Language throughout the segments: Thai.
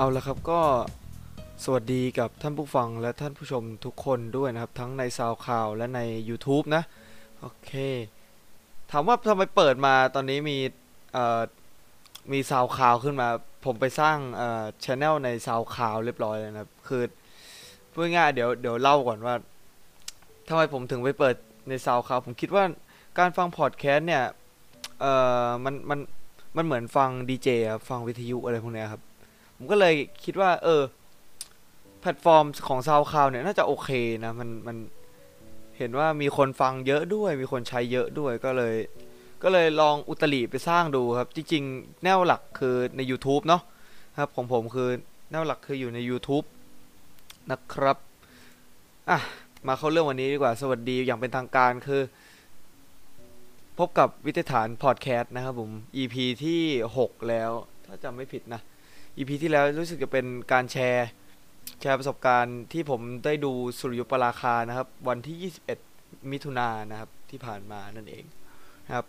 เอาละครับก็สวัสดีกับท่านผู้ฟังและท่านผู้ชมทุกคนด้วยนะครับ ทั้งในซาวข่าวและใน YouTube นะ โอเค ถามว่าทำไมเปิดมาตอนนี้มีเอ่อมีซาวข่าวขึ้นมา ผมไปสร้างเอ่อชแนลในซาวข่าวเรียบร้อยแล้วนะครับ คือพูดง่ายเดี๋ยวเดี๋ยวเล่าก่อนว่าทำไมผมถึงไปเปิดในซาวข่าวผมคิดว่าการฟังพอดแคสต์เนี่ยเอ่อมันมันมันเหมือนฟังดีเจฟังวิทยุอะไรพวกเนี้ยครับ ผมก็เลยคิดว่า เออ แพลตฟอร์มของ SoundCloud เนี่ยน่าจะโอเคนะมันมันเห็นว่ามีคนฟังเยอะด้วย มีคนใช้เยอะด้วยก็เลย ก็เลยลองอุตริไปสร้างดูครับ จริงๆ แนวหลักคือใน YouTube เนาะครับของผมคือแนวหลักคืออยู่ใน YouTube นะครับอะมาเข้าเรื่องวันนี้ดีกว่า สวัสดีอย่างเป็นทางการคือ พบกับวิทยฐานพอดแคสต์นะครับผม EP ที่ 6 แล้ว ถ้าจำไม่ผิดนะ EP ที่แล้วรู้สึกจะเป็นการแชร์ แชร์ประสบการณ์ที่ผมได้ดูสุริยุปราคานะครับ วันที่ 21 มิถุนายนนะครับที่ผ่านมานั่นเองนะครับ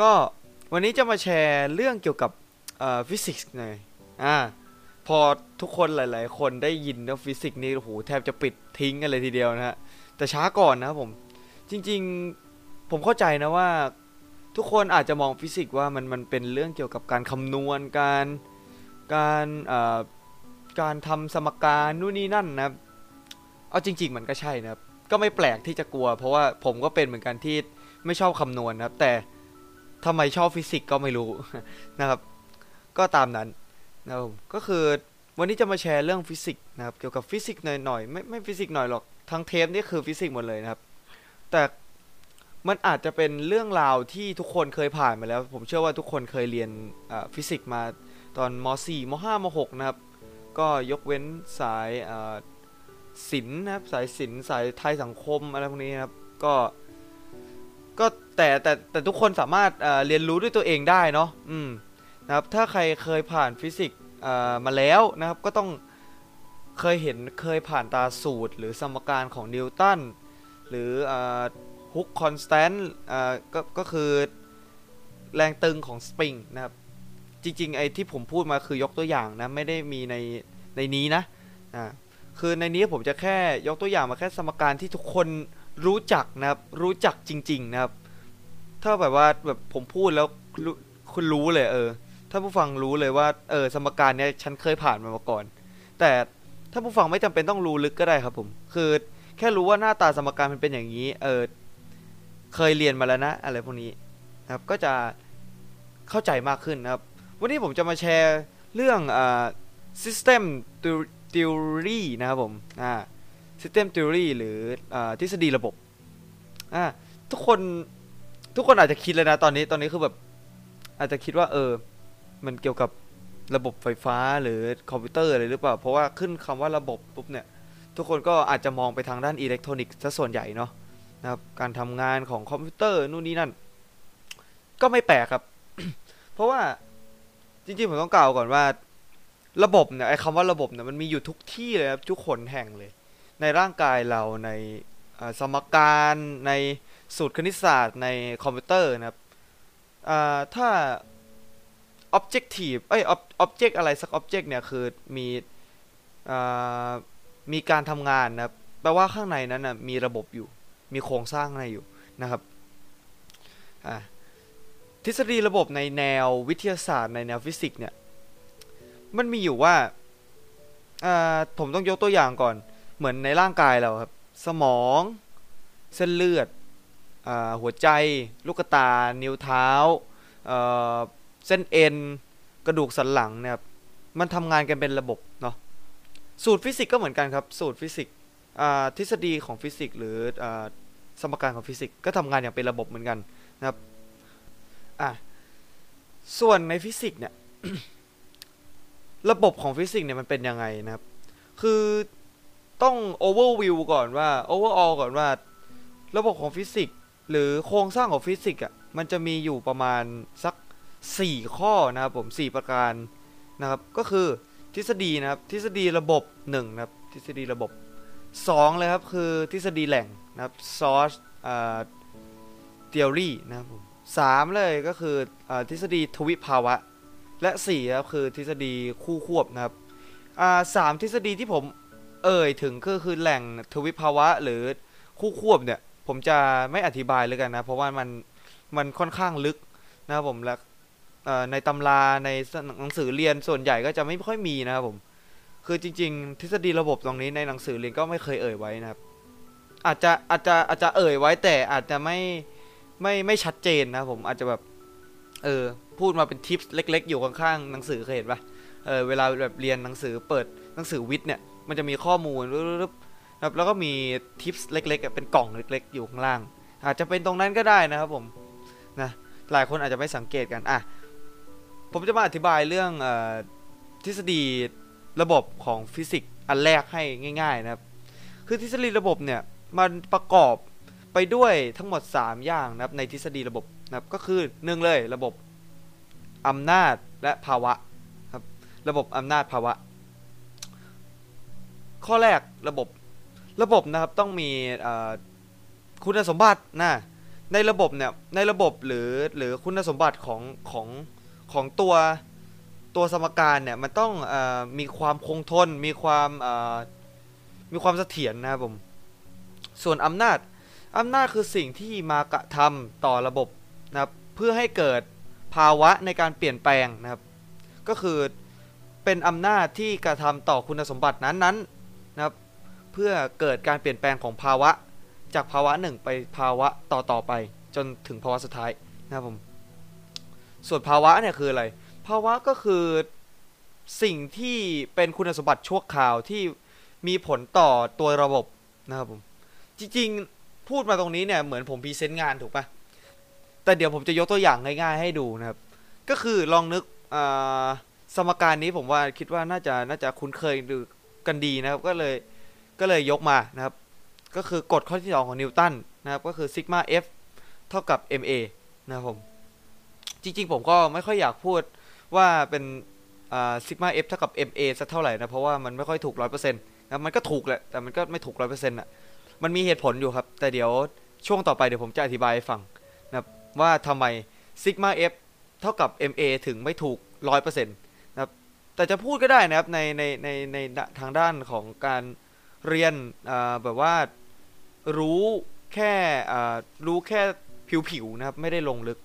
ก็วันนี้จะมาแชร์เรื่องเกี่ยวกับฟิสิกส์หน่อยอ่าพอทุกคนหลาย ๆ คนได้ยินว่าฟิสิกส์นี่โอ้โหแทบจะปิดทิ้งกันเลยทีเดียวนะฮะแต่ช้าก่อนนะครับผมจริง ๆผมเข้าใจนะว่าทุกคนอาจจะมองฟิสิกส์ว่ามันมันเป็นเรื่องเกี่ยวกับการคำนวณการ การการทำสมการนู่นนี่นั่นนะครับ เอาจริง ๆ มันก็ใช่นะครับ ก็ไม่แปลกที่จะกลัว เพราะว่าผมก็เป็นเหมือนกันที่ไม่ชอบคำนวณนะครับ แต่ทำไมชอบฟิสิกส์ก็ไม่รู้นะครับ ก็ตามนั้นนะครับก็คือวันนี้จะมาแชร์เรื่องฟิสิกส์นะครับ เกี่ยวกับฟิสิกส์หน่อยๆไม่ไม่ฟิสิกส์หน่อยหรอกทั้งเทปนี่คือฟิสิกส์หมดเลยนะครับ แต่มันอาจจะเป็นเรื่องราวที่ทุกคนเคยผ่านมาแล้ว ผมเชื่อว่าทุกคนเคยเรียนฟิสิกส์มา ตอนม .4 ม .5 ม .6 นะครับ ก็ยกเว้นสายศิลป์นะครับ สายศิลป์สายไทยสังคมอะไรพวกนี้นะครับ ก็ ก็แต่แต่แต่ทุกคนสามารถเเรียนรู้ด้วยตัวเองได้เนาะ อืมนะครับ ถ้าใครเคยผ่านฟิสิกส์มาแล้วนะครับ ก็ต้องเคยเห็นเคยผ่านตาสูตร หรือสมการของนิวตัน หรือ Hooke constant ก็ก็คือแรงตึงของสปริงนะครับ จริงๆไอ้ที่ผมพูดมาคือยกตัวอย่างนะไม่ได้มีในในนี้นะอ่าคือในนี้ผมจะแค่ยกตัวอย่างมาแค่สมการที่ทุกคนรู้จักนะครับ รู้จักจริง ๆ นะครับ ถ้าแบบว่าแบบผมพูดแล้วคุณรู้เลย เออถ้าผู้ฟังรู้เลยว่าเออสมการเนี้ยฉันเคยผ่านมามาก่อน แต่ถ้าผู้ฟังไม่จำเป็นต้องรู้ลึกก็ได้ครับ ผม คือแค่รู้ว่าหน้าตาสมการมันเป็นอย่างนี้ เออเคยเรียนมาแล้วนะ อะไรพวกนี้นะครับ ก็จะเข้าใจมากขึ้นนะครับ วันนี้ผมจะมาแชร์เรื่องอ่า system theory นะครับผมอ่า system theory หรืออ่าทฤษฎีระบบอ่าทุกคนทุกคนอาจจะคิดเลยนะตอนนี้ตอนนี้คือแบบอาจจะคิดว่าเออ มันเกี่ยวกับระบบไฟฟ้าหรือคอมพิวเตอร์อะไรหรือเปล่า เพราะว่าขึ้นคำว่าระบบปุ๊บเนี่ย ทุกคนก็อาจจะมองไปทางด้านอิเล็กทรอนิกส์ซะส่วนใหญ่เนาะนะครับการทำงานของคอมพิวเตอร์นู่นนี่นั่น ก็ไม่แปลกครับ เพราะว่า จริงๆ ผมต้องกล่าวก่อนว่า ระบบเนี่ยไอ้คำว่าระบบเนี่ยมันมีอยู่ทุกที่เลยครับทุกหนแห่งเลย ในร่างกายเราในสมการในสูตรคณิตศาสตร์ในคอมพิวเตอร์นะครับถ้า objective เอ้ย object อะไรสัก object เนี่ยคือมีมีการทำงานนะครับแปลว่าข้างในนั้นนะมีระบบอยู่ มีโครงสร้างในอยู่นะครับ อ่า ทฤษฎีระบบในแนววิทยาศาสตร์ในแนวฟิสิกส์เนี่ย มันมีอยู่ว่าผมต้องยกตัวอย่างก่อน เหมือนในร่างกายเราครับ สมอง เส้นเลือดอหัวใจ ลูกตา นิ้วเท้าเส้นเอ็น กระดูกสันหลังเนี่ยครับ มันทำงานกันเป็นระบบเนาะ สูตรฟิสิกส์ก็เหมือนกันครับ สูตรฟิสิกส์ทฤษฎีของฟิสิกส์หรืออสมการของฟิสิกส์ก็ทำงานอย่างเป็นระบบเหมือนกันนะครับ อะส่วนในฟิสิกส์เนี่ย ระบบของฟิสิกส์เนี่ยมันเป็นยังไงนะครับ คือต้องโอเวอร์วิวก่อนว่า overall ก่อนว่า ระบบของฟิสิกส์หรือโครงสร้างของฟิสิกส์อะมันจะมีอยู่ประมาณสัก 4 ข้อนะครับผม 4 ประการนะครับ ก็คือทฤษฎีนะครับ ทฤษฎีระบบ1นะครับ ทฤษฎีระบบ 2 เลยครับ คือทฤษฎีแหล่งนะครับ source อ่า theory นะครับผม สามเลยก็คืออทฤษฎีทวิภาวะ และ4ครับคือทฤษฎีคู่ควบนะครับสามทฤษฎีที่ผมเอ่ยถึงก็คือแหล่งทวิภาวะหรือคู่ควบเนี่ย ผมจะไม่อธิบายเลยกันนะ เพราะว่ามันมันค่อนข้างลึกนะครับผมและในตำราในหนังสือเรียนส่วนใหญ่ก็จะไม่ค่อยมีนะครับผม คือจริง ๆ ทฤษฎีระบบตรงนี้ในหนังสือเรียนก็ไม่เคยเอ่ยไว้นะครับ อาจจะอาจจะอาจจะเอ่ยไว้แต่อาจจะไม่ ไม่ไม่ชัดเจนนะผมอาจจะแบบ เออ พูดมาเป็นทิปเล็ก ๆ อยู่ข้างๆหนังสือเคยเห็นปะเออเวลาแบบเรียนหนังสือเปิดหนังสือวิทย์เนี่ย มันจะมีข้อมูลรึครับแล้วก็มีทิปเล็ก ๆ เป็นกล่องเล็ก ๆ อยู่ข้างล่าง อาจจะเป็นตรงนั้นก็ได้นะครับผมนะหลายคนอาจจะไม่สังเกตกันอะผมจะมาอธิบายเรื่องอทฤษฎีระบบของฟิสิกส์อันแรกให้ง่าย ๆ นะครับ คือทฤษฎีระบบเนี่ยมันประกอบ ไปด้วยทั้งหมด 3 อย่างนะครับในทฤษฎีระบบนะครับก็คือหนึ่งเลยระบบอำนาจและภาวะครับระบบอำนาจภาวะ ข้อแรกระบบระบบนะครับต้องมีคุณสมบัตินะในระบบเนี่ยในระบบหรือหรือคุณสมบัติของของของตัวตัวสมการเนี่ยมันต้องอมีความคงทน มีความมีความเสถียรนะครับผมส่วนอำนาจ อำนาจคือสิ่งที่มากระทำต่อระบบนะครับเพื่อให้เกิดภาวะในการเปลี่ยนแปลงนะครับ ก็คือเป็นอำนาจที่กระทำต่อคุณสมบัตินั้นๆนะครับ เพื่อเกิดการเปลี่ยนแปลงของภาวะ จากภาวะหนึ่งไปภาวะต่อต่อไป จนถึงภาวะสุดท้ายนะครับผมส่วนภาวะเนี่ยคืออะไร ภาวะก็คือสิ่งที่เป็นคุณสมบัติชั่วคราวที่มีผลต่อตัวระบบนะครับผมจริงๆ พูดมาตรงนี้เนี่ยเหมือนผมพรีเซนต์งานถูกปะแต่เดี๋ยวผมจะยกตัวอย่างง่ายๆให้ดูนะครับ ก็คือลองนึกสมการนี้ผมว่าคิดว่าน่าจะน่าจะคุ้นเคยดูกันดีนะครับ ก็เลยก็เลยยกมานะครับ ก็คือกฎข้อที่ 2 ของนิวตันนะครับ ก็คือซิกมา F เท่ากับ ma นะครับผม จริงๆ ผมก็ไม่ค่อยอยากพูดว่าเป็นซิกมา F เท่ากับ ma สักเท่าไหร่นะ เพราะว่ามันไม่ค่อยถูก 100%นะมันก็ถูกแหละ แต่มันก็ไม่ถูก 100%อะ มันมีเหตุผลอยู่ครับ แต่เดี๋ยวช่วงต่อไปเดี๋ยวผมจะอธิบายให้ฟังนะครับว่าทำไมซิกมา F เท่ากับ ma ถึงไม่ถูก 100%นะครับแต่จะพูดก็ได้นะครับในในในในทางด้านของการเรียนอ่าแบบว่ารู้แค่อ่ารู้แค่ผิวๆนะครับ ไม่ได้ลงลึก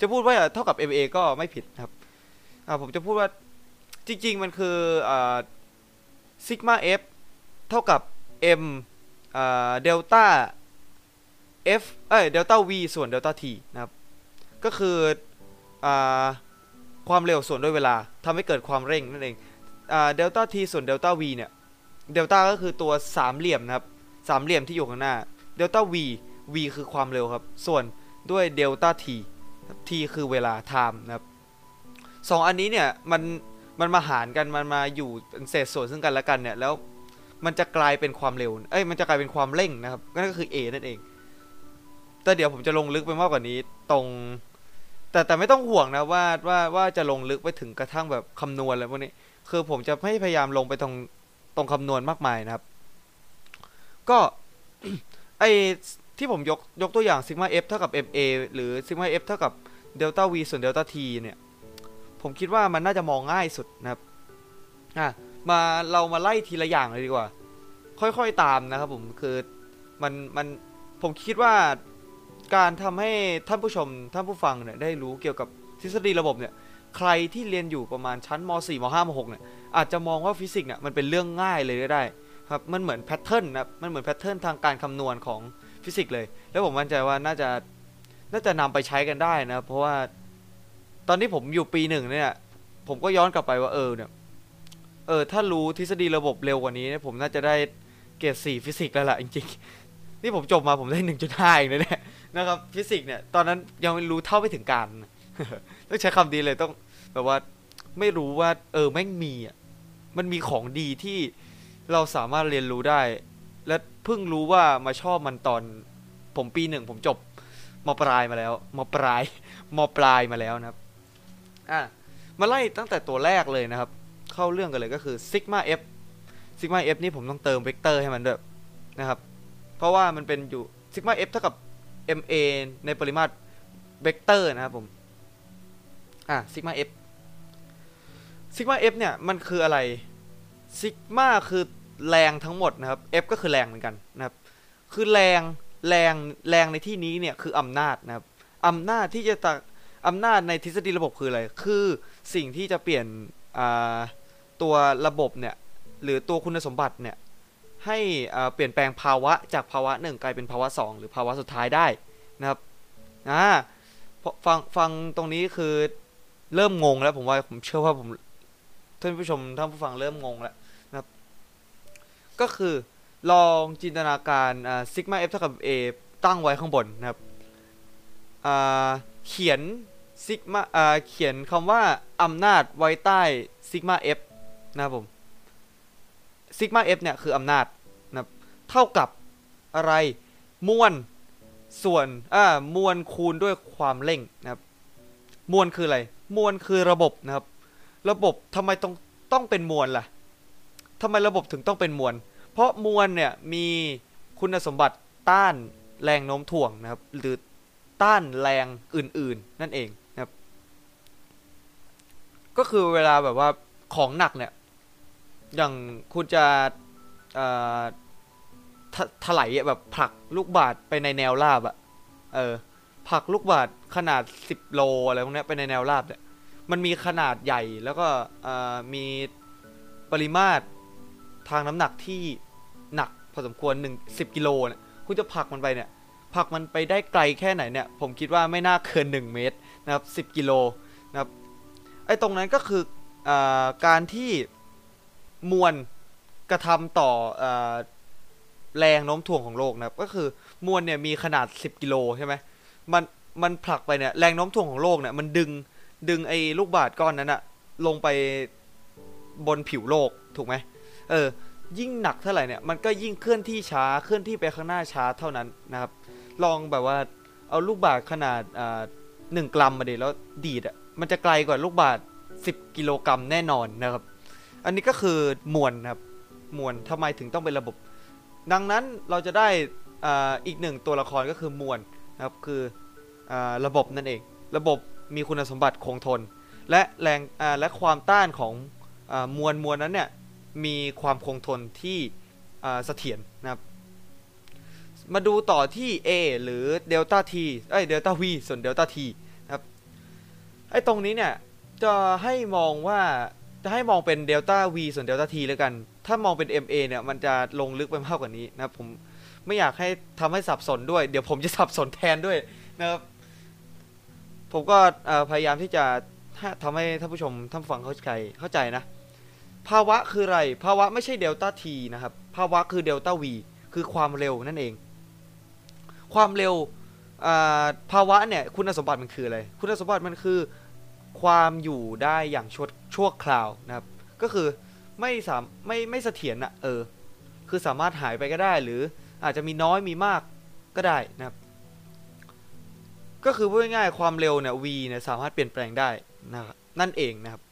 จะพูดว่าเท่ากับ ma ก็ไม่ผิดนะครับผมจะพูดว่าจริง ๆ มันคืออ่าซิกมา f เท่ากับ m อ่า เดลต้า f เอ้ยเดลต้า v ส่วนเดลต้า t นะครับ ก็คืออความเร็วส่วนด้วยเวลาทำให้เกิดความเร่งนั่นเองเดลต้า t ส่วนเดลต้า v เนี่ยเดลต้าก็คือตัวสามเหลี่ยมนะครับสามเหลี่ยมที่อยู่ข้างหน้าเดลต้า v v คือความเร็วครับ ส่วนด้วยเดลต้า t t คือเวลา time นะครับสองอันนี้เนี่ยมันมันมาหารกันมันมาอยู่เป็นเศษส่วนซึ่งกันและกันเนี่ยแล้ว มันจะกลายเป็นความเร็ว เอ้ย มันจะกลายเป็นความเร่งนะครับ นั่นก็คือ a นั่นเอง แต่เดี๋ยวผมจะลงลึกไปมากกว่านี้ตรง แต่แต่ไม่ต้องห่วงนะว่าว่าว่าจะลงลึกไปถึงกระทั่งแบบคำนวณอะไรพวกนี้ คือผมจะไม่พยายามลงไปตรงตรงคำนวณมากมายนะครับ ก็ไอที่ผมยกยกตัวอย่างซิกมา f เท่ากับ ma หรือซิกมา f เท่ากับเดลต้า v ส่วนเดลต้า t เนี่ย ผมคิดว่ามันน่าจะมองง่ายสุดนะครับ อะ มาเรามาไล่ทีละอย่างเลยดีกว่า ค่อยๆตามนะครับผมคือมันมันผมคิดว่าการทำให้ท่านผู้ชมท่านผู้ฟังเนี่ยได้รู้เกี่ยวกับทฤษฎีระบบเนี่ยใครที่เรียนอยู่ประมาณชั้นม .4 ม .5 ม .6 เนี่ยอาจจะมองว่าฟิสิกส์เนี่ยมันเป็นเรื่องง่ายเลยก็ได้ครับมันเหมือน pattern นะมันเหมือน pattern ทางการคำนวณของฟิสิกส์เลย แล้วผมมั่นใจว่าน่าจะน่าจะนำไปใช้กันได้นะครับเพราะว่าตอนที่ผมอยู่ปีหนึ่งเนี่ย ผมก็ย้อนกลับไปว่าเออเนี่ยเออถ้ารู้ทฤษฎีระบบเร็วกว่านี้เนี่ยผมน่าจะได้ เกรดสี่ฟิสิกส์แล้วล่ะจริงๆ นี่ผมจบมาผมได้หนึ่งจุดห้าเองนะเนี่ยนะครับฟิสิกส์เนี่ยตอนนั้นยังไม่รู้เท่าไม่ถึงการต้องใช้คำดีเลยต้องแบบว่าไม่รู้ว่า เออแม่งมีอะมันมีของดีที่เราสามารถเรียนรู้ได้ และเพิ่งรู้ว่ามาชอบมันตอนผมปีหนึ่งผมจบมปลายมาแล้วมปลายมปลายมาแล้วนะครับอะมาไล่ตั้งแต่ตัวแรกเลยนะครับ เข้าเรื่องกันเลยก็คือซิกมา f ซิกมา f นี่ผมต้องเติมเวกเตอร์ให้มันด้วยนะครับ เพราะว่ามันเป็นอยู่ซิกมา f เท่ากับ ma ในปริมาตรเวกเตอร์นะครับผมอะซิกมา f ซิกมา F เนี่ยมันคืออะไร sigma คือแรงทั้งหมดนะครับ F ก็คือแรงเหมือนกันนะครับ คือแรงแรงแรงในที่นี้เนี่ยคืออำนาจนะครับอำนาจที่จะตักอำนาจในทฤษฎีระบบคืออะไร คือสิ่งที่จะเปลี่ยนอ่าตัวระบบเนี่ย หรือตัวคุณสมบัติเนี่ยให้เปลี่ยนแปลงภาวะจากภาวะหนึ่งกลายเป็นภาวะสองหรือภาวะสุดท้ายได้นะครับอ่าพอฟังฟังตรงนี้คือเริ่มงงแล้วผมว่าผมเชื่อว่าผมท่านผู้ชมท่านผู้ฟังเริ่มงงแล้วนะครับ ก็คือลองจินตนาการซิกมา f เท่ากับ a ตั้งไว้ข้างบนนะครับเขียนซิกมาเขียนคำว่าอำนาจไว้ใต้ซิกมา f นะครับผม ซิกมา f เนี่ยคืออำนาจนะครับเท่ากับอะไรมวลส่วนอ่ามวลคูณด้วยความเร่งนะครับมวลคืออะไร มวลคือระบบนะครับ ระบบทำไมต้องต้องเป็นมวลล่ะทำไมระบบถึงต้องเป็นมวล เพราะมวลเนี่ยมีคุณสมบัติต้านแรงโน้มถ่วงนะครับ หรือต้านแรงอื่น ๆ นั่นเองนะครับ ก็คือเวลาแบบว่าของหนักเนี่ย อย่างคุณจะถลายแบบผลักลูกบาศก์ไปในแนวราบอะเออผลักลูกบาศก์ขนาด10โลอะไรพวกนี้ไปในแนวราบเนี่ยมันมีขนาดใหญ่แล้วก็มีปริมาตรทางน้ำหนักที่หนักพอสมควร1 10กิโลเนี่ยคุณจะผลักมันไปเนี่ยผลักมันไปได้ไกลแค่ไหนเนี่ย ผมคิดว่าไม่น่าเกิน 1 เมตรนะครับ 10 กิโลนะครับไอ้ตรงนั้นก็คืออการที่ มวลกระทำต่ออแรงโน้มถ่วงของโลกนะครับ ก็คือมวลเนี่ยมีขนาด 10 กิโลใช่ไหมมันมันผลักไปเนี่ยแรงโน้มถ่วงของโลกเนี่ยมันดึงดึงไอ้ลูกบาศก์ก้อนนั้นอะลงไปบนผิวโลกถูกไหมเออ ยิ่งหนักเท่าไหร่เนี่ยมันก็ยิ่งเคลื่อนที่ช้าเคลื่อนที่ไปข้างหน้าช้าเท่านั้นนะครับ ลองแบบว่าเอาลูกบาศก์ขนาดหนึ่งกรัมมาดิแล้วดีดอะมันจะไกลกว่าลูกบาศก์สิบกิโลกรัมแน่นอนนะครับ อันนี้ก็คือมวลนะครับมวลทำไมถึงต้องเป็นระบบ ดังนั้นเราจะได้อีกหนึ่งตัวละครก็คือมวลนะครับคืออระบบนั่นเอง ระบบมีคุณสมบัติคงทน และแรงและความต้านของอมวลมวลนั้นเนี่ยมีความคงทนที่เสถียรนะครับมาดูต่อที่ A หรือเดลต้า T เอ้ยเดลต้า V ส่วนเดลต้า T นะครับไอ้ตรงนี้เนี่ยจะให้มองว่า จะให้มองเป็นเดลต้า V ส่วนเดลต้า T แล้วกัน ถ้ามองเป็น MA เนี่ยมันจะลงลึกไปมากกว่านี้นะครับผมไม่อยากให้ทำให้สับสนด้วย เดี๋ยวผมจะสับสนแทนด้วยนะครับผมก็พยายามที่จะทำให้ท่านผู้ชมท่านฟังเข้าใจเข้าใจนะ ภาวะคืออะไร ภาวะไม่ใช่เดลต้า T นะครับ ภาวะคือเดลต้า V คือความเร็วนั่นเอง ความเร็วภาวะเนี่ยคุณสมบัติมันคืออะไร คุณสมบัติมันคือ ความอยู่ได้อย่างชั่วชั่วคราวนะครับ ก็คือไม่สามไม่ไม่เสถียรอะเออ คือสามารถหายไปก็ได้ หรืออาจจะมีน้อยมีมากก็ได้นะครับ ก็คือพูดง่ายๆความเร็วเนี่ย v เนี่ยสามารถเปลี่ยนแปลงได้นะครับนั่นเองนะครับ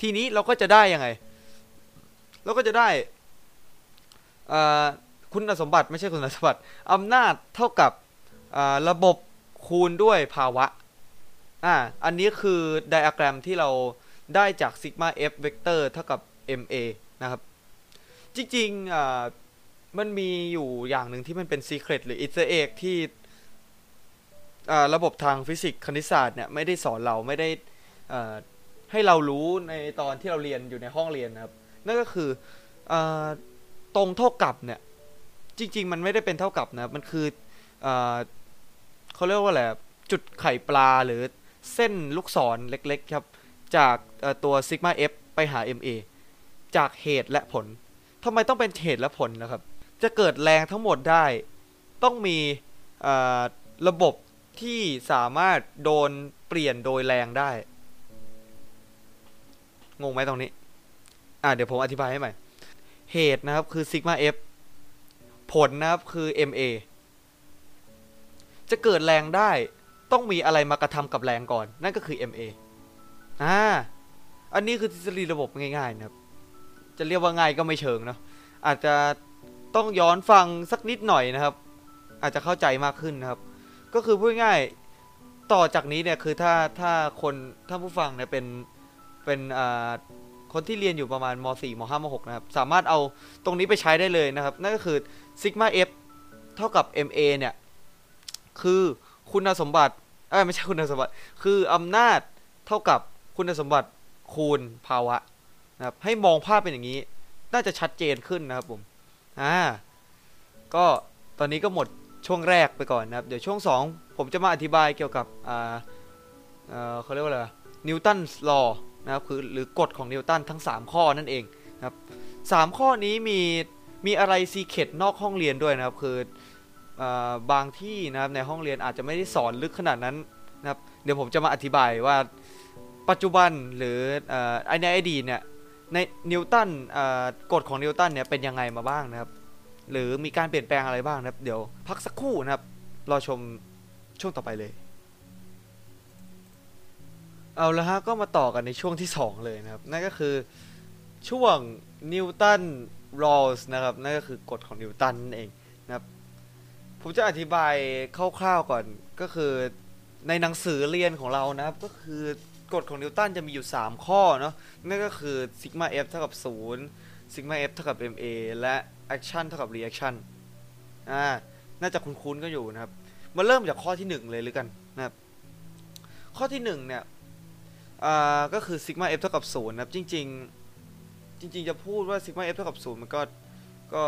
ทีนี้เราก็จะได้ยังไง เราก็จะได้คุณสมบัติไม่ใช่คุณสมบัติอำนาจเท่ากับระบบคูณด้วยภาวะ อ่า อันนี้คือไดอะแกรมที่เราได้จากซิกมา f เวกเตอร์เท่ากับ ma นะครับ จริงๆอ่ามันมีอยู่อย่างหนึ่งที่มันเป็น Secret หรือ Easter egg ที่อ่าระบบทางฟิสิกส์คณิตศาสตร์เนี่ยไม่ได้สอนเราไม่ได้อ่าให้เรารู้ในตอนที่เราเรียนอยู่ในห้องเรียนนะครับ นั่นก็คืออาตรงเท่ากับเนี่ย จริง ๆ มันไม่ได้เป็นเท่ากับนะมันคืออาเขาเรียกว่าอะไรจุดไข่ปลาหรือ เส้นลูกศรเล็กๆครับ จากตัวซิกมา f ไปหา ma จากเหตุและผลทำไมต้องเป็นเหตุและผลนะครับ จะเกิดแรงทั้งหมดได้ ต้องมีระบบที่สามารถโดนเปลี่ยนโดยแรงได้ งงไหมตรงนี้ อ่าเดี๋ยวผมอธิบายให้ใหม่ เหตุนะครับคือซิกมา f ผลนะครับคือ ma จะเกิดแรงได้ ต้องมีอะไรมากระทำกับแรงก่อน นั่นก็คือ ma อ่าอันนี้คือทฤษฎีระบบง่ายๆนะครับ จะเรียกว่าง่ายก็ไม่เชิงเนาะอาจจะต้องย้อนฟังสักนิดหน่อยนะครับ อาจจะเข้าใจมากขึ้นนะครับ ก็คือพูดง่ายต่อจากนี้เนี่ยคือถ้าถ้าคนถ้าผู้ฟังเนี่ยเป็นเป็นอ่าคนที่เรียนอยู่ประมาณม .4 ม .5 ม .6 นะครับ สามารถเอาตรงนี้ไปใช้ได้เลยนะครับ นั่นก็คือซิกมา f เท่ากับ ma เนี่ย คือ คุณสมบัติเอ้ยไม่ใช่คุณสมบัติ คืออำนาจเท่ากับคุณสมบัติคูณภาวะนะครับให้มองภาพเป็นอย่างนี้ น่าจะชัดเจนขึ้นนะครับผมอ่าก็ตอนนี้ก็หมดช่วงแรกไปก่อนนะครับ เดี๋ยวช่วง 2 ผมจะมาอธิบายเกี่ยวกับอ่าเออเขาเรียกว่าอะไรนิวตันลอนะครับคือหรือกฎของนิวตันทั้ง 3 ข้อนั่นเองนะครับสามข้อนี้มีมีอะไรซีเคดนอกห้องเรียนด้วยนะครับ คือ บางที่นะครับในห้องเรียนอาจจะไม่ได้สอนลึกขนาดนั้นนะครับเดี๋ยวผมจะมาอธิบายว่าปัจจุบันหรือเอ่อในอดีตเนี่ยในนิวตันกฎของนิวตันเนี่ยเป็นยังไงมาบ้างนะครับ หรือมีการเปลี่ยนแปลงอะไรบ้างนะครับ เดี๋ยวพักสักครู่นะครับรอชมช่วงต่อไปเลย เอาละฮะก็มาต่อกันในช่วงที่ 2 เลยนะครับ นั่นก็คือช่วงนิวตันรอลส์นะครับ นั่นก็คือกฎของนิวตันเองนะครับ ผมจะอธิบายคร่าวๆก่อนก็คือในหนังสือเรียนของเรานะครับ ก็คือกฎของนิวตันจะมีอยู่ 3 ข้อเนาะนั่นก็คือซิกมา f เท่ากับ0ซิกมา f เท่ากับ ma และ action เท่ากับ reaction อ่าน่าจะคุ้นๆก็อยู่นะครับ มาเริ่มจากข้อที่ 1 เลยหรือกันนะครับ ข้อที่1เนี่ยอ่าก็คือซิกมา f เท่ากับ0นะครับ จริง ๆ จริง ๆ จะพูดว่าซิกมา f เท่ากับ0มันก็ก็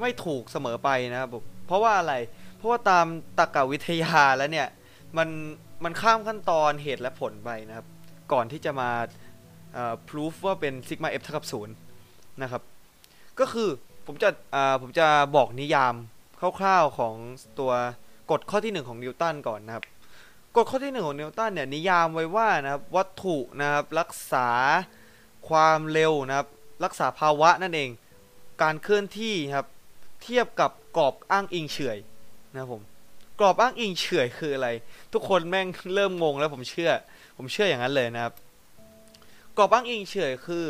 ไม่ถูกเสมอไปนะครับผม เพราะว่าอะไร เพราะว่าตามตรรกวิทยาแล้วเนี่ยมันมันข้ามขั้นตอนเหตุและผลไปนะครับ ก่อนที่จะมาเอ่อ proof ว่าเป็นซิกมา f เท่ากับ0นย์นะครับ ก็คือผมจะอ่าผมจะบอกนิยามคร่าวๆของตัวกฎข้อที่ 1 ของนิวตันก่อนนะครับกฎข้อที่หนึ่งของนิวตันเนี่ยนิยามไว้ว่านะครับวัตถุนะครับรักษาความเร็วนะครับรักษาภาวะนั่นเอง การเคลื่อนที่ครับเทียบกับ กรอบอ้างอิงเฉยนะครับผมกรอบอ้างอิงเฉยคืออะไร ทุกคนแม่งเริ่มงงแล้วผมเชื่อ ผมเชื่ออย่างนั้นเลยนะครับ กรอบอ้างอิงเฉยคือ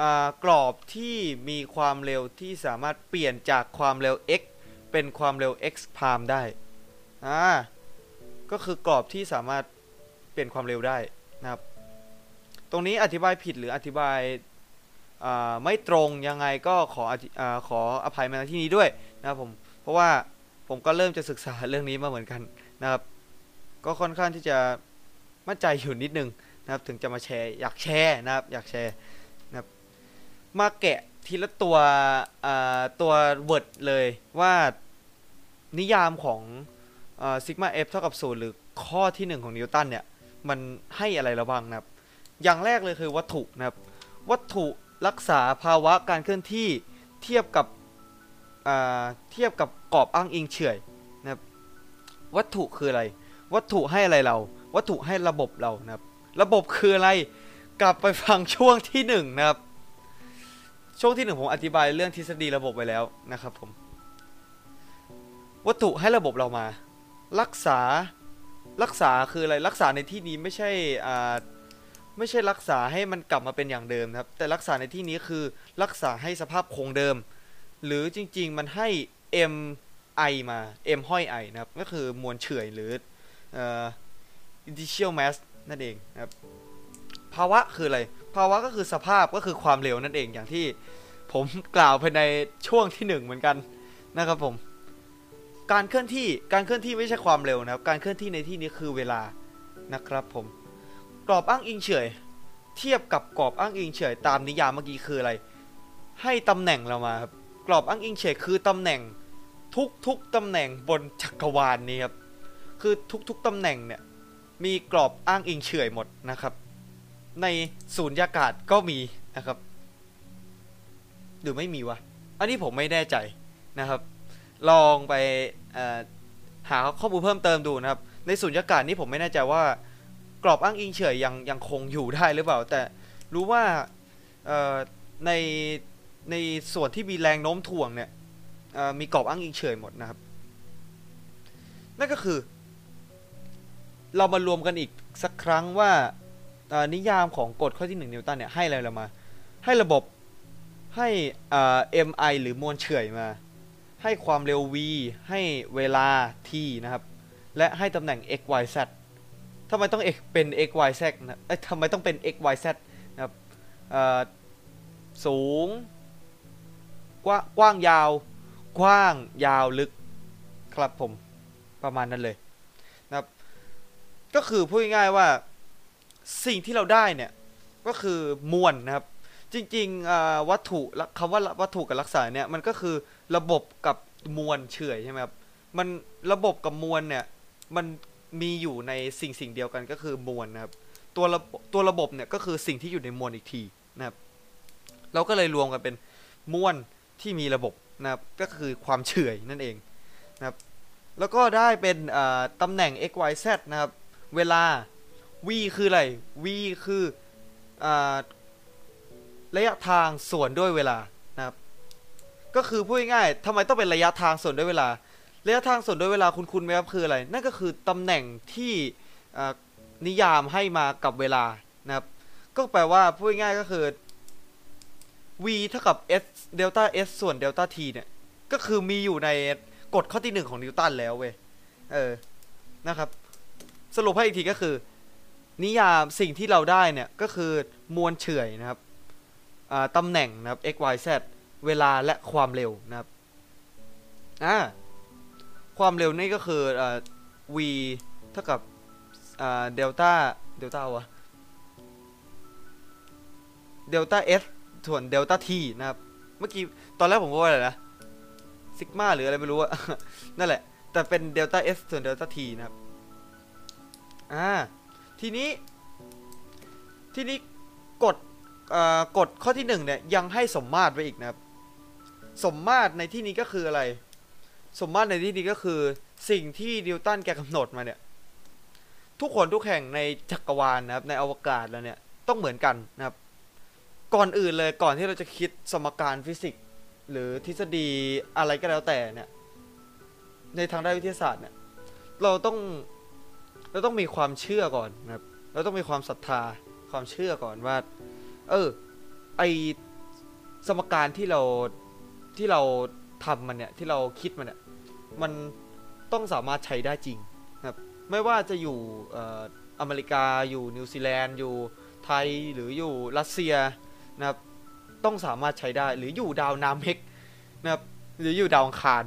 อกรอบที่มีความเร็วที่สามารถเปลี่ยนจากความเร็ว x เป็นความเร็ว x พามได้อ่าก็คือกรอบที่สามารถเปลี่ยนความเร็วได้นะครับ ตรงนี้อธิบายผิดหรืออธิบายไม่ตรงยังไงก็ขออขออภัยมาที่นี้ด้วย นะครับผมเพราะว่าผมก็เริ่มจะศึกษาเรื่องนี้มาเหมือนกันนะครับ ก็ค่อนข้างที่จะมั่นใจอยู่นิดนึงนะครับ ถึงจะมาแชร์อยากแชร์นะครับ อยากแชร์นะครับมาแกะทีละตัวตัว word เลยว่านิยามของซิกมาเอฟเท่ากับศูนย์หรือข้อที่ 1 ของนิวตันเนี่ย มันให้อะไรเราบ้างนะครับ อย่างแรกเลยคือวัตถุนะครับ วัตถุรักษาภาวะการเคลื่อนที่เทียบกับ เทียบกับกรอบอ้างอิงเฉยนะครับวัตถุคืออะไร วัตถุให้อะไรเรา วัตถุให้ระบบเรานะครับ ระบบคืออะไร กลับไปฟังช่วงที่1นะครับ ช่วงที่1ผมอธิบายเรื่องทฤษฎีระบบไปแล้วนะครับผม วัตถุให้ระบบเรามา รักษา รักษาคืออะไร รักษาในที่นี้ไม่ใช่อ่าไม่ใช่รักษาให้มันกลับมาเป็นอย่างเดิมครับ แต่รักษาในที่นี้คือรักษาให้สภาพคงเดิม หรือจริง ๆ มันให้ m i มา m ห้อย i นะครับ ก็คือมวลเฉื่อยหรือเอ่อ initial mass นั่นเองนะครับ ภาวะคืออะไร ภาวะก็คือสภาพก็คือความเร็วนั่นเองอย่างที่ผมกล่าวไปในช่วงที่ 1 เหมือนกันนะครับผม การเคลื่อนที่การเคลื่อนที่ไม่ใช่ความเร็วนะครับ การเคลื่อนที่ในที่นี้คือเวลานะครับผม กรอบอ้างอิงเฉย เทียบกับกรอบอ้างอิงเฉย ตามนิยามเมื่อกี้คืออะไร ให้ตำแหน่งเรามาครับ กรอบอ้างอิงเฉยคือตำแหน่งทุกๆตำแหน่งบนจักรวาลนี้ครับ คือทุกๆตำแหน่งเนี่ยมีกรอบอ้างอิงเฉยหมดนะครับ ในศูนยากาศก็มีนะครับ หรือไม่มีวะ อันนี้ผมไม่แน่ใจนะครับ ลองไปหาข้อมูลเพิ่มเติมดูนะครับ ในสุญญากาศนี้ผมไม่แน่ใจว่า กรอบอ้างอิงเฉยยังยังคงอยู่ได้หรือเปล่า แต่รู้ว่าใน ในส่วนที่มีแรงโน้มถ่วงเนี่ยมีกรอบอ้างอิงเฉยหมดนะครับ นั่นก็คือ เรามารวมกันอีกสักครั้งว่านิยามของกฎข้อที่ 1 นิวตันเนี่ยให้อะไรเรามา ให้ระบบให้ mi หรือมวลเฉยมา ให้ความเร็ว v ให้เวลา t นะครับ และให้ตำแหน่ง x y z ทำไมต้อง x เป็น x y z นะเอ้ยทำไมต้องเป็น x y z นะครับสูง กว้างกว้างยาว กว้างยาวลึกครับผมประมาณนั้นเลยนะครับ ก็คือพูดง่ายๆว่าสิ่งที่เราได้เนี่ยก็คือมวลนะครับ จริงๆวัตถุละคำว่าวัตถุกับลักษณะเนี่ยมันก็คือระบบกับมวลเฉอยใช่ไหมครับมันระบบกับมวลเนี่ยมันมีอยู่ในสิ่งสิ่งเดียวกันก็คือมวลนะครับ ตัวระบบตัวระบบเนี่ยก็คือสิ่งที่อยู่ในมวลอีกทีนะครับ เราก็เลยรวมกันเป็นมวล ที่มีระบบนะครับก็คือความเฉอยนั่นเองนะครับแล้วก็ได้เป็นตำแหน่ง x y z นะครับ เวลา v คืออะไร v คืออระยะทางส่วนด้วยเวลานะครับ ก็คือพูดง่ายๆทำไมต้องเป็นระยะทางส่วนด้วยเวลา ระยะทางส่วนด้วยเวลาคุณคุณไหมครับคืออะไร นั่นก็คือตำแหน่งที่นิยามให้มากับเวลานะครับ ก็แปลว่าพูดง่ายก็คือ v เท่ากับ s เดลต้า s ส่วนเดลต้า t เนี่ย ก็คือมีอยู่ในกฎข้อที่หนึ่งของนิวตันแล้วเว้ย เออ นะครับ สรุปให้อีกทีก็คือ นิยามสิ่งที่เราได้เนี่ย ก็คือมวลเฉอยนะครับตำแหน่งนะครับ x y z เวลาและความเร็วนะครับ อ่า ความเร็วนี่ก็คืออ v เท่ากับเดลต้า เดลต้าวะ เดลต้า s ส่วนเดลต้า t นะครับ เมื่อกี้ตอนแรกผมก็ว่าอะไรนะซิกมาหรืออะไรไม่รู้อะนั่นแหละ แต่เป็นเดลต้า s ส่วนเดลต้า t นะครับ อ่า ทีนี้ ทีนี้กฎอ่ากฎข้อที่หนึ่งเนี่ยยังให้สมมาตรไว้อีกนะครับ สมมาตรในที่นี้ก็คืออะไร สมมาตรในที่นี้ก็คือสิ่งที่นิวตันแกกำหนดมาเนี่ยทุกคนทุกแห่งในจักรวาลนะครับในอวกาศแล้วเนี่ยต้องเหมือนกันนะครับ ก่อนอื่นเลยก่อนที่เราจะคิดสมการฟิสิกส์ หรือทฤษฎีอะไรก็แล้วแต่เนี่ย ในทางด้านวิทยาศาสตร์เนี่ย เราต้องเราต้องมีความเชื่อก่อนนะครับ เราต้องมีความศรัทธาความเชื่อก่อนว่า เออ ไอ้สมการที่เราที่เราทำมันเนี่ย ที่เราคิดมันเนี่ย มันต้องสามารถใช้ได้จริงนะครับ ไม่ว่าจะอยู่อออเมริกาอยู่นิวซีแลนด์อยู่ไทยหรืออยู่รัสเซีย นะครับต้องสามารถใช้ได้หรืออยู่ดาวนาเม็กนะครับหรืออยู่ดาวอังคาร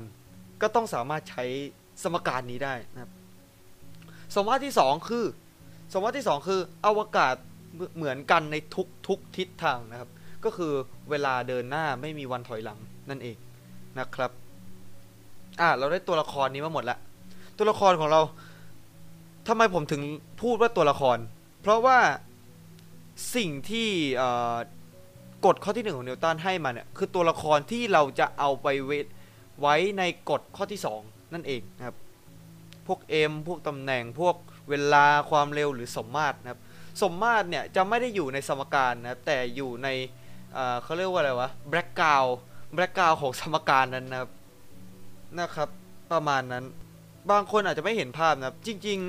ก็ต้องสามารถใช้สมการนี้ได้นะครับ สมมติที่สองคือ สมมติที่สองคืออวกาศเหมือนกันในทุกทุกทิศทางนะครับ ก็คือเวลาเดินหน้าไม่มีวันถอยหลังนั่นเองนะครับอ่าเราได้ตัวละครนี้มาหมดแล้วตัวละครของเราทำไมผมถึงพูดว่าตัวละคร เพราะว่าสิ่งที่ กฎข้อที่หนึ่งของนิวตันให้มาเนี่ยคือตัวละครที่เราจะเอาไปเวทไว้ในกฎข้อที่สองนั่นเองนะครับ พวก M พวกตำแหน่งพวกเวลาความเร็วหรือสมมาตรนะครับ สมมาตรเนี่ยจะไม่ได้อยู่ในสมการนะครับแต่อยู่ในเเขาเรียกว่าอะไรวะแบล็กกราวแบล็กกราวของสมการนั้นนะครับนะครับประมาณนั้น บางคนอาจจะไม่เห็นภาพนะครับ จริง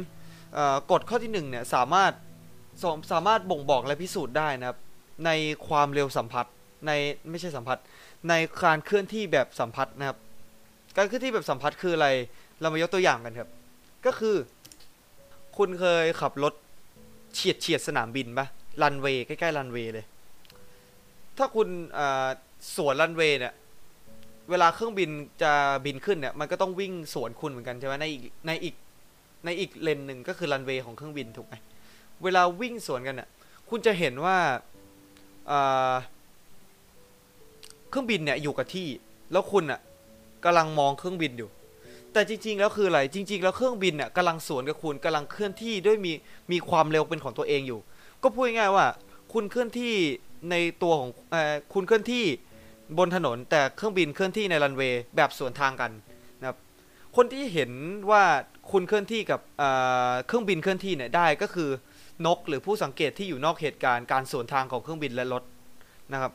ๆกฎข้อที่หนึ่งเนี่ยสามารถสมสามารถบ่งบอกและพิสูจน์ได้นะครับ ในความเร็วสัมผัสในไม่ใช่สัมผัส ในการเคลื่อนที่แบบสัมผัสนะครับ การเคลื่อนที่แบบสัมผัสคืออะไร เรามายกตัวอย่างกันครับ ก็คือ คุณเคยขับรถเฉียดเฉียดสนามบินปะรันเวย์ใกล้ๆรันเวย์เลย ถ้าคุณสวนรันเวย์เนี่ยเวลาเครื่องบินจะบินขึ้นเนี่ยมันก็ต้องวิ่งสวนคุณเหมือนกันใช่ไหมในอีกในอีกในอีกเลนหนึ่งก็คือรันเวย์ของเครื่องบินถูกไหมเวลาวิ่งสวนกันเนี่ยคุณจะเห็นว่า เครื่องบินเนี่ยอยู่กับที่ แล้วคุณอะกำลังมองเครื่องบินอยู่ แต่จริง ๆ แล้วคืออะไร จริง ๆ แล้วเครื่องบินเนี่ยกำลังสวนกับคุณกำลังเคลื่อนที่ด้วยมีมีความเร็วเป็นของตัวเองอยู่ ก็พูดง่ายๆว่า คุณเคลื่อนที่ในตัวของอคุณเคลื่อนที่บนถนน แต่เครื่องบินเคลื่อนที่ในรันเวย์แบบสวนทางกันนะครับ คนที่เห็นว่าคุณเคลื่อนที่กับเครื่องบินเคลื่อนที่เนี่ยได้ก็คือ นกหรือผู้สังเกตที่อยู่นอกเหตุการณ์การสวนทางของเครื่องบินและรถนะครับ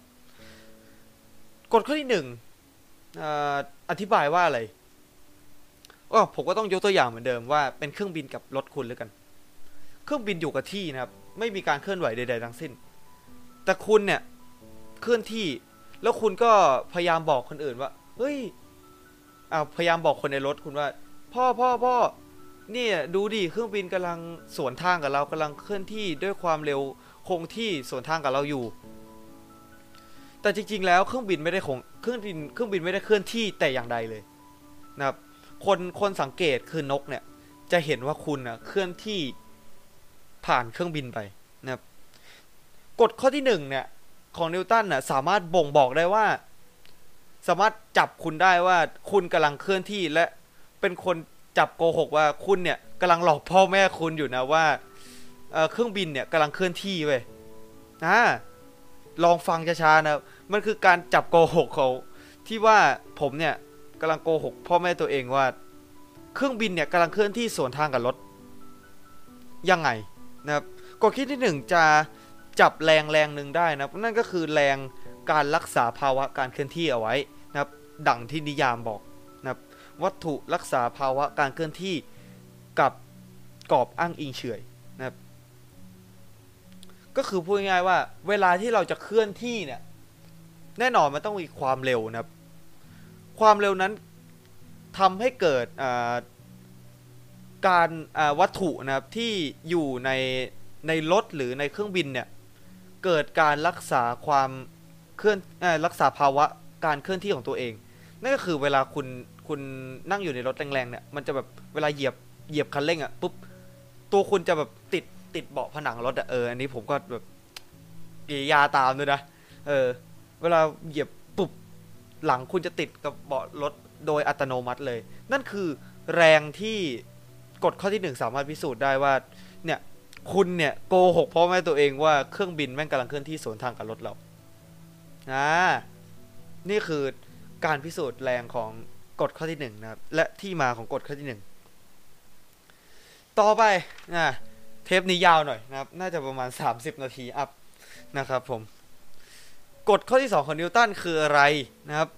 กฎข้อที่หนึ่งออธิบายว่าอะไรก็ผมก็ต้องยกตัวอย่างเหมือนเดิมว่าเป็นเครื่องบินกับรถคุณแล้วกัน เครื่องบินอยู่กับที่นะครับ ไม่มีการเคลื่อนไหวใด ๆ ทั้งสิ้น แต่คุณเนี่ยเคลื่อนที่แล้วคุณก็พยายามบอกคนอื่นว่า เฮ้ยอาพยายามบอกคนในรถคุณว่า พ่อพ่อพ่อ เนี่ยดูดิเครื่องบินกำลังสวนทางกับเรากำลังเคลื่อนที่ด้วยความเร็วคงที่สวนทางกับเราอยู่ แต่จริง ๆ แล้วเครื่องบินไม่ได้คงเครื่องบินเครื่องบินไม่ได้เคลื่อนที่แต่อย่างใดเลยนะครับคนคนสังเกตคือนกเนี่ยจะเห็นว่าคุณนะเคลื่อนที่ผ่านเครื่องบินไปนะครับกฎข้อที่หนึ่งเนี่ยของนิวตันน่ะสามารถบ่งบอกได้ว่า สามารถจับคุณได้ว่าคุณกำลังเคลื่อนที่และเป็นคน จับโกหกว่าคุณเนี่ยกำลังหลอกพ่อแม่คุณอยู่นะว่าเเครื่องบินเนี่ยกำลังเคลื่อนที่เว้ยอ่าลองฟังช้าๆนะครับมันคือการจับโกหกเขาที่ว่าผมเนี่ยกำลังโกหกพ่อแม่ตัวเองว่า เครื่องบินเนี่ยกำลังเคลื่อนที่สวนทางกับรถยังไงนะครับกฎคิดที่หนึ่งจะจับแรงแรงหนึ่งได้นะนั่นก็คือแรงการรักษาภาวะการเคลื่อนที่เอาไว้นะครับดังที่นิยามบอก วัตถุรักษาภาวะการเคลื่อนที่กับกรอบอ้างอิงเฉยนะครับก็คือพูดง่ายๆว่า เวลาที่เราจะเคลื่อนที่เนี่ยแน่นอนมันต้องมีความเร็วนะครับ ความเร็วนั้นทำให้เกิดการวัตถุนะครับที่อยู่ในในรถหรือในเครื่องบินเนี่ยเกิดการรักษาความเคลื่อนรักษาภาวะการเคลื่อนที่ของตัวเอง นั่นก็คือเวลาคุณ คุณนั่งอยู่ในรถแรงๆเนี่ยมันจะแบบเวลาเหยียบเหยียบคันเร่งอะ่ะปุ๊บตัวคุณจะแบบติดติดเบาะผนังรถอะ่ะเอออันนี้ผมก็แบบกิยาตามด้วยนะเออ เวลาเหยียบปุ๊บหลังคุณจะติดกับเบาะรถโดยอัตโนมัติเลย นั่นคือแรงที่กฎข้อที่หนึ่งสามารถพิสูจน์ได้ว่า เนี่ยคุณเนี่ยโกหกพ่อแม่ตัวเองว่าเครื่องบินแม่งกำลังเคลื่อนที่สวนทางกับรถเราอ่านี่คือการพิสูจน์แรงของ กฎข้อที่หนึ่งนะครับ และที่มาของกฎข้อที่หนึ่งต่อไปนะเทปนี้ยาวหน่อยนะครับ น่าจะประมาณ 30 นาทีอัพนะครับผมกฎข้อที่ 2 ของนิวตันคืออะไรนะครับ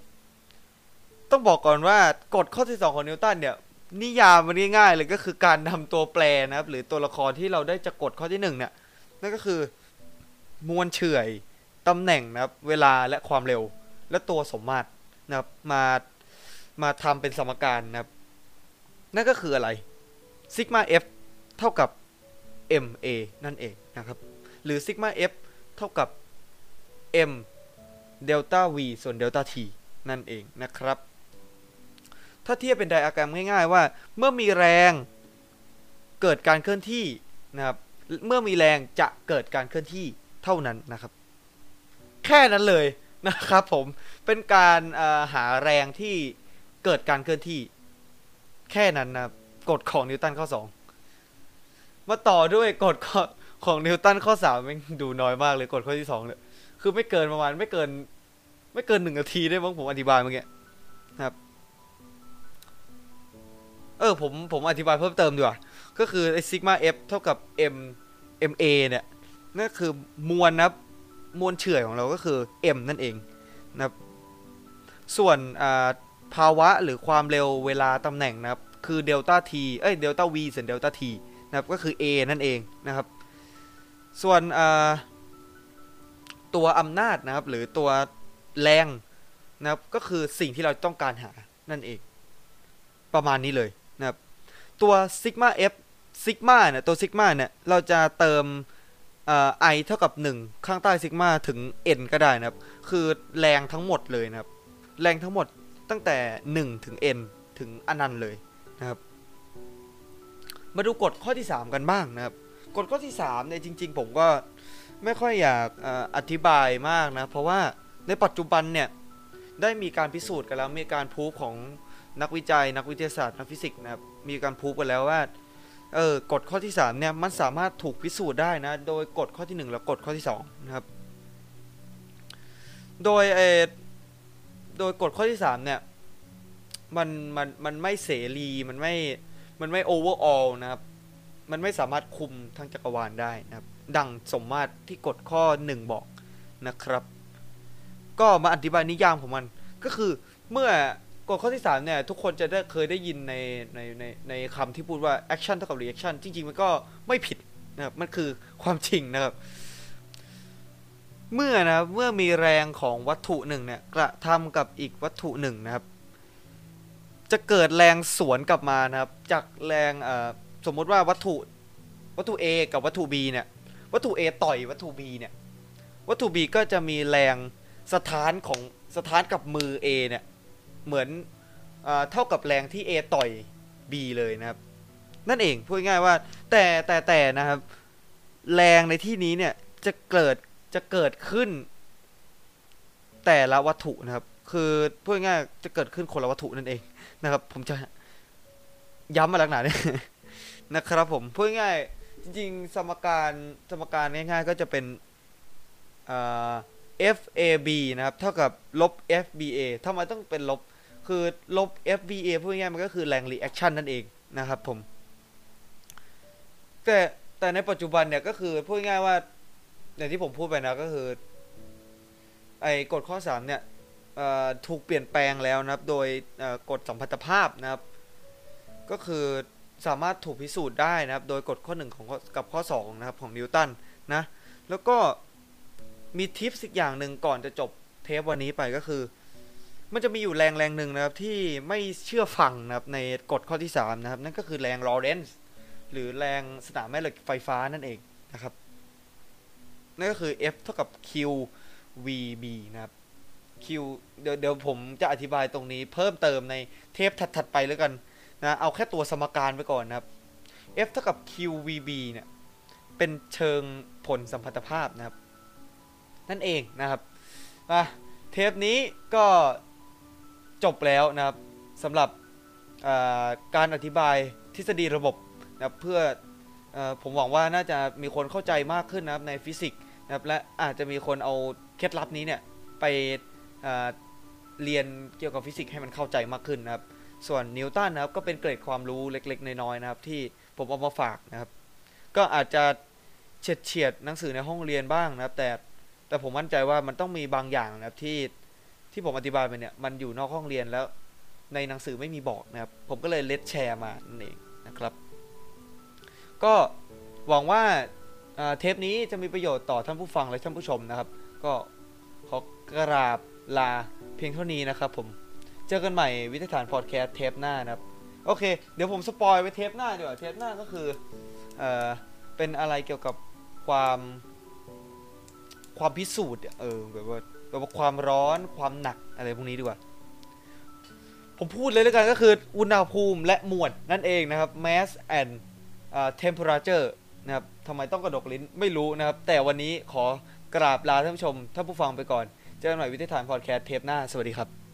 ต้องบอกก่อนว่ากฎข้อที่ 2 ของนิวตันเนี่ย นิยามมันง่ายๆเลยก็คือการนำตัวแปรนะครับ หรือตัวละครที่เราได้จากกฎข้อที่1เนี่ยนั่นก็คือมวลเฉื่อยตำแหน่งนะครับ เวลาและความเร็วและตัวสมมาตรนะครับมา มาทำเป็นสมการนะครับ นั่นก็คืออะไรซิกมา f เท่ากับ ma นั่นเองนะครับ หรือซิกมา f เท่ากับ m เดลต้า v ส่วนเดลต้า t นั่นเองนะครับ ถ้าเทียบเป็นไดอะแกรมง่ายๆว่า เมื่อมีแรงเกิดการเคลื่อนที่นะครับ เมื่อมีแรงจะเกิดการเคลื่อนที่เท่านั้นนะครับ แค่นั้นเลยนะครับผม เป็นการหาแรงที่ เกิดการเคลื่อนที่ แค่นั้นนะกฎของนิวตันข้อ2มาต่อด้วยกฎของนิวตันข้อ3มันดูน้อยมากเลยกฎข้อที่2เนี่ยคือไม่เกินประมาณไม่เกิน ไม่เกินหนึ่งนาทีได้มั้งผมอธิบายเมื่อกี้นะครับ เออ ผมผมอธิบายเพิ่มเติมดีกว่าก็คือไอซิกมา f เท่ากับ m ma เนี่ยนั่นคือมวลนะมวลเฉื่อยของเราก็คือ m นั่นเองนะครับ ส่วน ภาวะหรือความเร็วเวลาตำแหน่งนะครับ คือเดลต้า t เอ้ยเดลต้า v ส่วนเดลต้า t นะครับ ก็คือ a นั่นเองนะครับ ส่วนตัวอำนาจนะครับ หรือตัวแรงนะครับ ก็คือสิ่งที่เราต้องการหานั่นเอง ประมาณนี้เลยนะครับ ตัวซิกมา f ซิกมาเนี่ยตัวซิกมาเนี่ย เราจะเติมi เท่ากับ 1 ข้างใต้ sigma ถึง n ก็ได้นะครับ คือแรงทั้งหมดเลยนะครับ แรงทั้งหมด ตั้งแต่ 1 ถึง n ถึงอนันต์เลยนะครับ มาดูกฎข้อที่ 3 กันบ้างนะครับ กฎข้อที่3เนี่ยจริง ๆ ผมก็ไม่ค่อยอยากอธิบายมากนะ เพราะว่าในปัจจุบันเนี่ย ได้มีการพิสูจน์กันแล้ว มีการพูฟของนักวิจัย นักวิทยาศาสตร์นักฟิสิกส์นะครับ มีการพูฟกันแล้วว่าเออกฎข้อที่3เนี่ยมันสามารถถูกพิสูจน์ได้นะ โดยกฎข้อที่ 1 และกฎข้อที่2นะครับ โดยเอ โดยกฎข้อที่3เนี่ย มันมันมันไม่เสรีมันไม่มันไม่ overall นะครับ มันไม่สามารถคุมทั้งจักรวาลได้นะครับ ดังสมมาตรที่กฎข้อ1บอกนะครับ ก็มาอธิบายนิยามของมันก็คือเมื่อกฎข้อที่ 3 เนี่ย ทุกคนจะได้เคยได้ยินในในในในคำที่พูดว่า action เท่ากับ reaction จริง ๆ มันก็ไม่ผิดนะครับ มันคือความจริงนะครับ เมื่อนะเมื่อมีแรงของวัตถุหนึ่งเนี่ยกระทำกับอีกวัตถุหนึ่งนะครับ จะเกิดแรงสวนกลับมานะครับ จากแรงสมมติว่าวัตถุวัตถุ A กับวัตถุ B เนี่ยวัตถุ A ต่อยวัตถุ B เนี่ยวัตถุ B ก็จะมีแรงสถานของสถานกับมือ A เนี่ยเหมือนอเท่ากับแรงที่ A ต่อย B เลยนะครับ นั่นเองพูดง่ายว่าแต่แต่แต่นะครับ แรงในที่นี้เนี่ยจะเกิด จะเกิดขึ้น แต่ละวัตถุนะครับ คือพูดง่ายๆจะเกิดขึ้นคนละวัตถุนั่นเองนะครับ ผมจะย้ำมาลักหนาเนี่ยนะครับ ผมพูดง่ายๆจริงๆสมการสมการง่ายๆก็จะเป็นอ่า FAB นะครับ เท่ากับลบ FBA ทำไมต้องเป็นลบ คือลบ FBA พูดง่ายๆมันก็คือแรง reaction นั่นเองนะครับผม แต่แต่ในปัจจุบันเนี่ยก็คือพูดง่ายๆว่า อย่างที่ผมพูดไปนะก็คือ ไอ้กฎข้อ3เนี่ยถูกเปลี่ยนแปลงแล้วนะครับ โดยกฎสัมพัทธภาพนะครับ ก็คือสามารถถูกพิสูจน์ได้นะครับ โดยกฎข้อ1ของข้อกับข้อ2นะครับของนิวตันนะแล้วก็มีทิปส์อีกอย่างหนึ่งก่อนจะจบเทปวันนี้ไปก็คือ มันจะมีอยู่แรงแรงหนึ่งนะครับที่ไม่เชื่อฟังนะครับในกฎข้อที่3นะครับนั่นก็คือแรงลอเรนซ์หรือแรงสนามแม่เหล็กไฟฟ้านั่นเองนะครับ นั่นก็คือ F เท่ากับ Q VB นะครับ Q เดี๋ยวเดี๋ยวผมจะอธิบายตรงนี้เพิ่มเติมในเทปถัดๆไปแล้วกันนะเอาแค่ตัวสมการไปก่อนนะครับ F เท่ากับ QVB เนี่ยเป็นเชิงผลสัมพัทธภาพนะครับ นั่นเองนะครับอะเทปนี้ก็จบแล้วนะครับสำหรับการอธิบายทฤษฎีระบบนะบเพื่อออผมหวังว่าน่าจะมีคนเข้าใจมากขึ้นนะครับในฟิสิกส์ นะครับและอาจจะมีคนเอาเคล็ดลับนี้เนี่ยไปเรียนเกี่ยวกับฟิสิกส์ให้มันเข้าใจมากขึ้นนะครับ ส่วนนิวตันนะครับก็เป็นเกร็ดความรู้เล็กๆ น้อยๆนะครับ ที่ผมเอามาฝากนะครับ ก็อาจจะเฉียดเฉียดๆหนังสือในห้องเรียนบ้างนะครับ แต่แต่ผมมั่นใจว่ามันต้องมีบางอย่างนะครับที่ที่ผมอธิบายไปเนี่ยมันอยู่นอกห้องเรียนแล้วในหนังสือไม่มีบอกนะครับ ผมก็เลยเลดแชร์มานั่นเองนะครับ ก็หวังว่า เทปนี้จะมีประโยชน์ต่อท่านผู้ฟังและท่านผู้ชมนะครับ ก็ขอกราบลาเพียงเท่านี้นะครับผม เจอกันใหม่วิทยาฐานพอดแคสต์เทปหน้านะครับ โอเค เดี๋ยวผม spoil ไว้เทปหน้าดีกว่าเทปหน้าก็คือเอ่อเป็นอะไรเกี่ยวกับความความพิสูจน์เออแบบว่าแบบว่าความร้อนความหนักอะไรพวกนี้ดีกว่า ผมพูดเลยแล้วกันก็คืออุณหภูมิและมวลนั่นเองนะครับ mass and อ่า temperature นะครับทำไมต้องกระดกลิ้นไม่รู้นะครับ แต่วันนี้ขอกราบลาท่านผู้ชมท่านผู้ฟังไปก่อน เจอกันใหม่วิทยาฐานพอดแคสต์เทปหน้า สวัสดีครับ